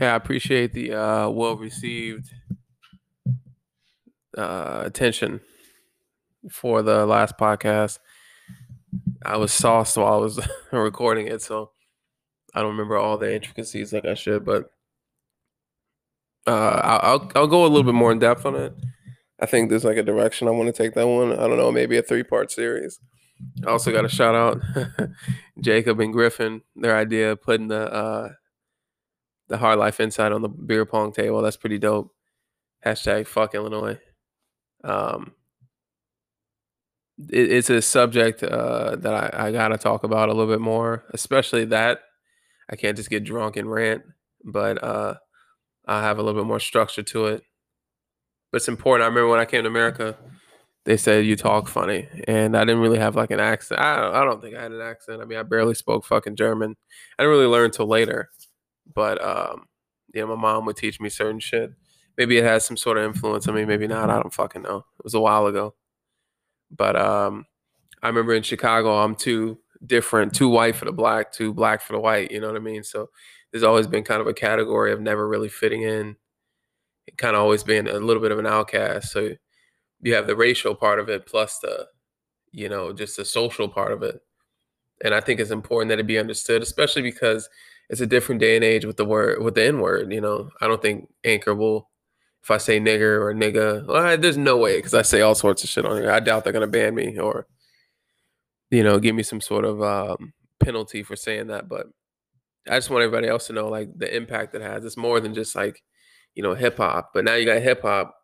Yeah, I appreciate the uh, well received uh, attention for the last podcast. I was sauced while I was recording it, so I don't remember all the intricacies like I should, but uh, I'll I'll go a little bit more in depth on it. I think there's like a direction I want to take that one. I don't know, maybe a three part series. I also got a shout out Jacob and Griffin, their idea of putting the uh, the hard life insight on the beer pong table. That's pretty dope. Hashtag fuck Illinois. Um, it, it's a subject uh, that I, I gotta talk about a little bit more, especially that I can't just get drunk and rant, but uh, I have a little bit more structure to it. But it's important. I remember when I came to America, they said you talk funny, and I didn't really have like an accent. I don't, I don't think I had an accent. I mean, I barely spoke fucking German. I didn't really learn till later, but um, yeah, my mom would teach me certain shit. Maybe it has some sort of influence on me. Maybe not. I don't fucking know. It was a while ago, but um, I remember in Chicago, I'm too different, too white for the black, too black for the white. You know what I mean? So there's always been kind of a category of never really fitting in, kind of always being a little bit of an outcast. So you have the racial part of it plus the, you know, just the social part of it. And I think it's important that it be understood, especially because it's a different day and age with the word with the N word. You know, I don't think Anchor will. If I say nigger or nigga, well, there's no way because I say all sorts of shit on here. I doubt they're gonna ban me or, you know, give me some sort of um, penalty for saying that. But I just want everybody else to know like the impact it has. It's more than just like, you know, hip hop. But now you got hip hop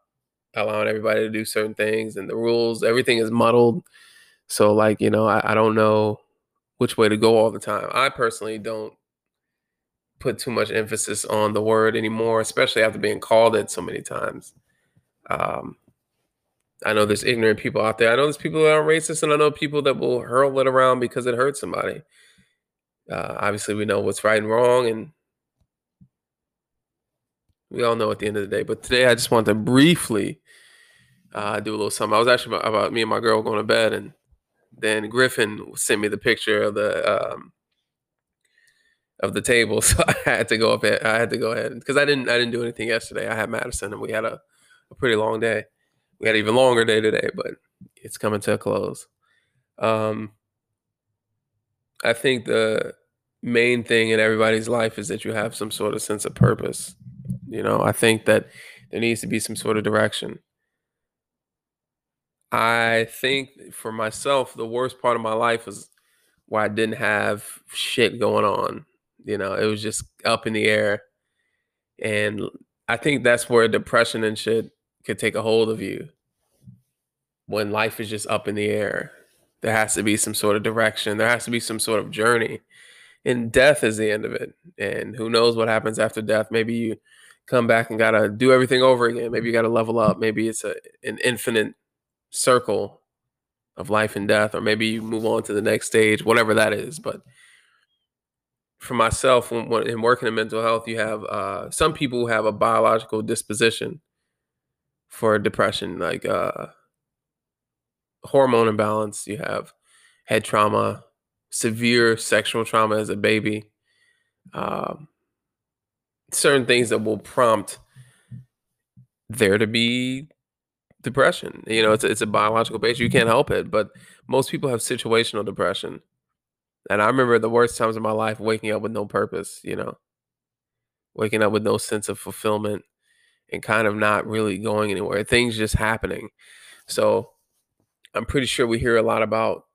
allowing everybody to do certain things and the rules, everything is muddled. So like, you know, I, I don't know which way to go all the time. I personally don't put too much emphasis on the word anymore, especially after being called it so many times. Um, I know there's ignorant people out there. I know there's people that are racist, and I know people that will hurl it around because it hurts somebody. Uh, obviously, we know what's right and wrong, and we all know at the end of the day. But today, I just want to briefly uh, do a little something. I was actually about, about, me and my girl going to bed, and then Griffin sent me the picture of the um, of the table, so I had to go up. At, I had to go ahead because I didn't. I didn't do anything yesterday. I had Madison, and we had a, a pretty long day. We had an even longer day today, but it's coming to a close. Um, I think the main thing in everybody's life is that you have some sort of sense of purpose. You know, I think that there needs to be some sort of direction. I think for myself, the worst part of my life was where I didn't have shit going on. You know, it was just up in the air. And I think that's where depression and shit could take a hold of you. When life is just up in the air, there has to be some sort of direction, there has to be some sort of journey. And death is the end of it. And who knows what happens after death? Maybe you come back and got to do everything over again. Maybe you got to level up. Maybe it's a an infinite circle of life and death, or maybe you move on to the next stage, whatever that is. But for myself, when, when in working in mental health, you have uh, some people who have a biological disposition for depression, like uh, hormone imbalance. You have head trauma, severe sexual trauma as a baby, um, certain things that will prompt there to be depression. You know, it's a, it's a biological base. You can't help it, but most people have situational depression. And I remember the worst times of my life waking up with no purpose, you know, waking up with no sense of fulfillment and kind of not really going anywhere. Things just happening. So I'm pretty sure we hear a lot about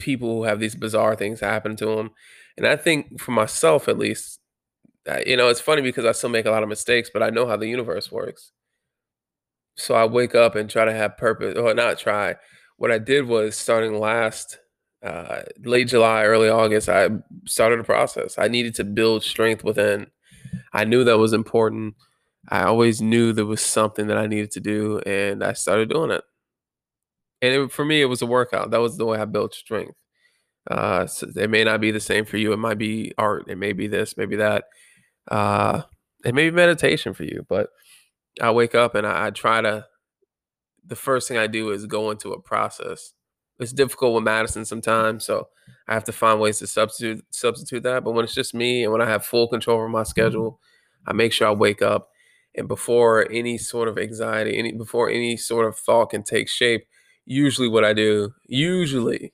people who have these bizarre things happen to them. And I think for myself, at least, you know, it's funny because I still make a lot of mistakes, but I know how the universe works. So I wake up and try to have purpose, or not try. What I did was starting last uh, late July, early August, I started a process. I needed to build strength within. I knew that was important. I always knew there was something that I needed to do, and I started doing it. And it, for me, it was a workout. That was the way I built strength. Uh, so it may not be the same for you. It might be art. It may be this, maybe that. Uh, it may be meditation for you. But I wake up and I, I try to. The first thing I do is go into a process it's difficult with Madison sometimes, so I have to find ways to substitute substitute that. But when it's just me and when I have full control over my schedule, I make sure I wake up and before any sort of anxiety, any before any sort of thought can take shape, usually what I do, usually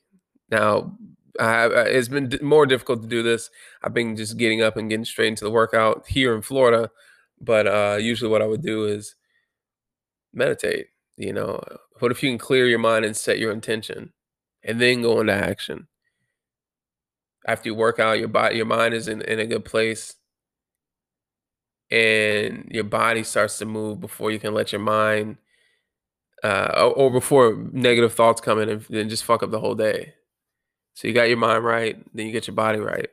now I have, it's been more difficult to do this. I've been just getting up and getting straight into the workout here in Florida, but uh, usually what I would do is meditate. You know, what if you can clear your mind and set your intention, and then go into action? After you work out, your body, your mind is in, in a good place and your body starts to move before you can let your mind uh, or, or, before negative thoughts come in and, and just fuck up the whole day. So you got your mind right, then you get your body right.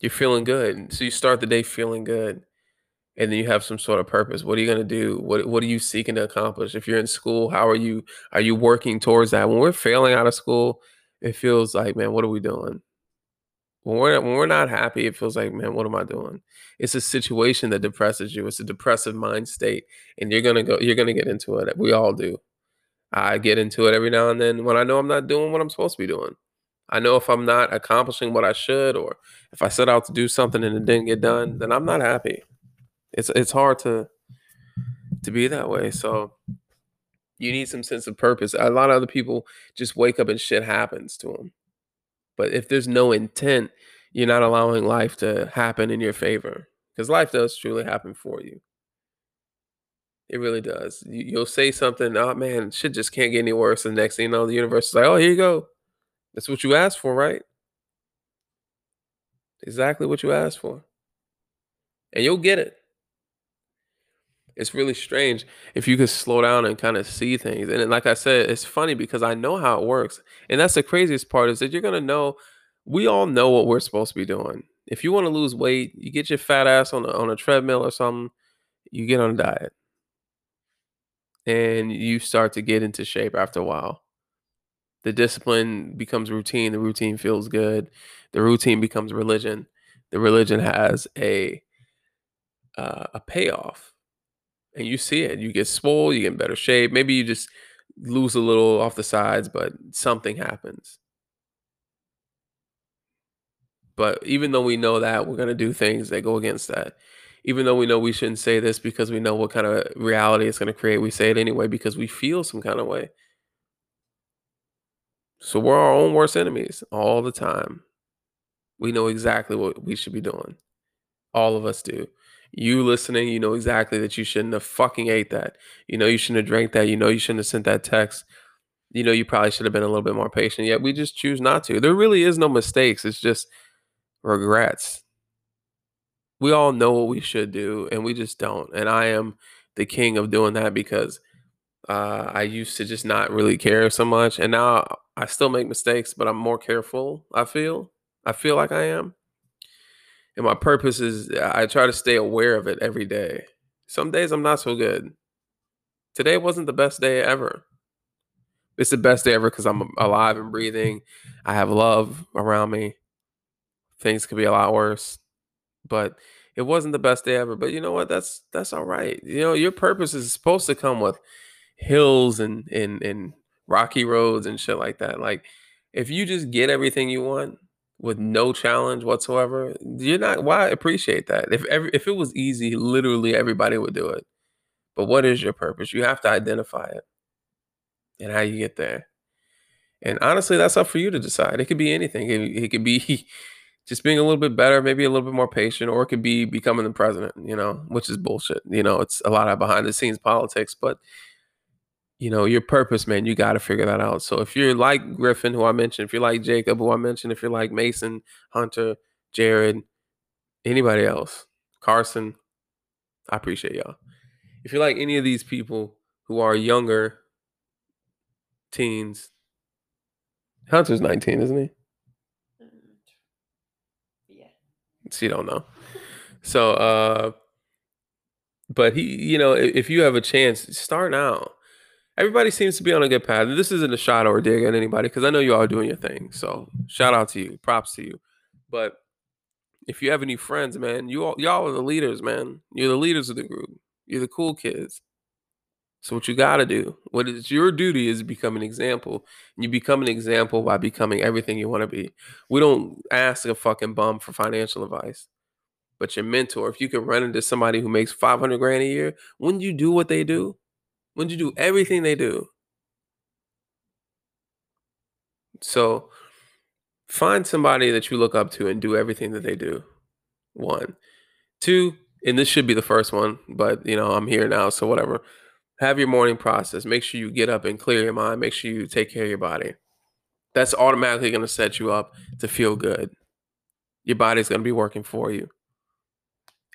You're feeling good. So you start the day feeling good. And then you have some sort of purpose. What are you going to do? What what are you seeking to accomplish? If you're in school, how are you are you working towards that? When we're failing out of school, it feels like, man, what are we doing? When we're when we're not happy, it feels like, man, what am I doing? It's a situation that depresses you. It's a depressive mind state, and you're gonna go. You're gonna get into it. We all do. I get into it every now and then when I know I'm not doing what I'm supposed to be doing. I know if I'm not accomplishing what I should, or if I set out to do something and it didn't get done, then I'm not happy. It's it's hard to to be that way. So you need some sense of purpose. A lot of other people just wake up and shit happens to them. But if there's no intent, you're not allowing life to happen in your favor because life does truly happen for you. It really does. You'll say something, oh man, shit just can't get any worse. And next thing you know, the universe is like, oh, here you go. That's what you asked for, right? Exactly what you asked for. And you'll get it it's really strange if you could slow down and kind of see things. And like I said, it's funny because I know how it works. And that's the craziest part is that you're gonna know we all know what we're supposed to be doing. If you want to lose weight, you get your fat ass on a, on a treadmill or something, you get on a diet. And you start to get into shape after a while. The discipline becomes routine, the routine feels good. The routine becomes religion. The religion has a uh, a payoff and you see it. You get swole, you get in better shape. Maybe you just lose a little off the sides, but something happens. But even though we know that, we're going to do things that go against that. Even though we know we shouldn't say this because we know what kind of reality it's going to create, we say it anyway because we feel some kind of way. So we're our own worst enemies all the time. We know exactly what we should be doing. All of us do. You listening, you know exactly that you shouldn't have fucking ate that. You know you shouldn't have drank that. You know you shouldn't have sent that text. You know you probably should have been a little bit more patient. Yet we just choose not to. There really is no mistakes. It's just regrets. We all know what we should do, and we just don't. And I am the king of doing that because uh, I used to just not really care so much, and now I still make mistakes, but I'm more careful. I feel. I feel like I am. And my purpose is I try to stay aware of it every day. Some days I'm not so good. Today wasn't the best day ever. It's the best day ever because I'm alive and breathing. I have love around me. Things could be a lot worse, but it wasn't the best day ever. But you know what? That's that's all right. You know, your purpose is supposed to come with hills and and and rocky roads and shit like that. Like if you just get everything you want, with no challenge whatsoever, you're not why I appreciate that. If every if it was easy, literally everybody would do it. But what is your purpose? You have to identify it and how you get there. And honestly, that's up for you to decide. It could be anything. It, it could be just being a little bit better, maybe a little bit more patient, or it could be becoming the president, you know, which is bullshit. You know, it's a lot of behind the scenes politics, but you know, your purpose, man, you got to figure that out. So if you're like Griffin, who I mentioned, if you're like Jacob, who I mentioned, if you're like Mason, Hunter, Jared, anybody else, Carson, I appreciate y'all. If you're like any of these people who are younger teens, Hunter's 19, isn't he? Mm, yeah. So you don't know. So, uh, but he, you know, if you have a chance, start now everybody seems to be on a good path. This isn't a shot or a dig at anybody because I know you all are doing your thing. So shout out to you, props to you. But if you have any friends, man, you all y'all are the leaders, man. You're the leaders of the group. You're the cool kids. So what you got to do, what is your duty is become an example. You become an example by becoming everything you want to be. We don't ask a fucking bum for financial advice. But your mentor, if you can run into somebody who makes 500 grand a year, wouldn't you do what they do? Wouldn't you do everything they do? So find somebody that you look up to and do everything that they do. One. Two, and this should be the first one, but you know, I'm here now, so whatever. Have your morning process. Make sure you get up and clear your mind. Make sure you take care of your body. That's automatically going to set you up to feel good. Your body's going to be working for you.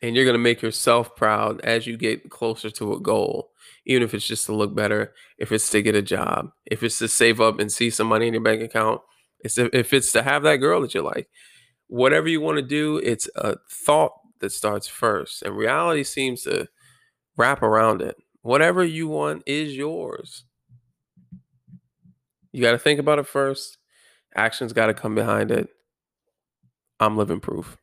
And you're going to make yourself proud as you get closer to a goal, even if it's just to look better, if it's to get a job, if it's to save up and see some money in your bank account, it's if it's to have that girl that you like. Whatever you want to do, it's a thought that starts first. And reality seems to wrap around it. Whatever you want is yours. You got to think about it first. Action's got to come behind it. I'm living proof.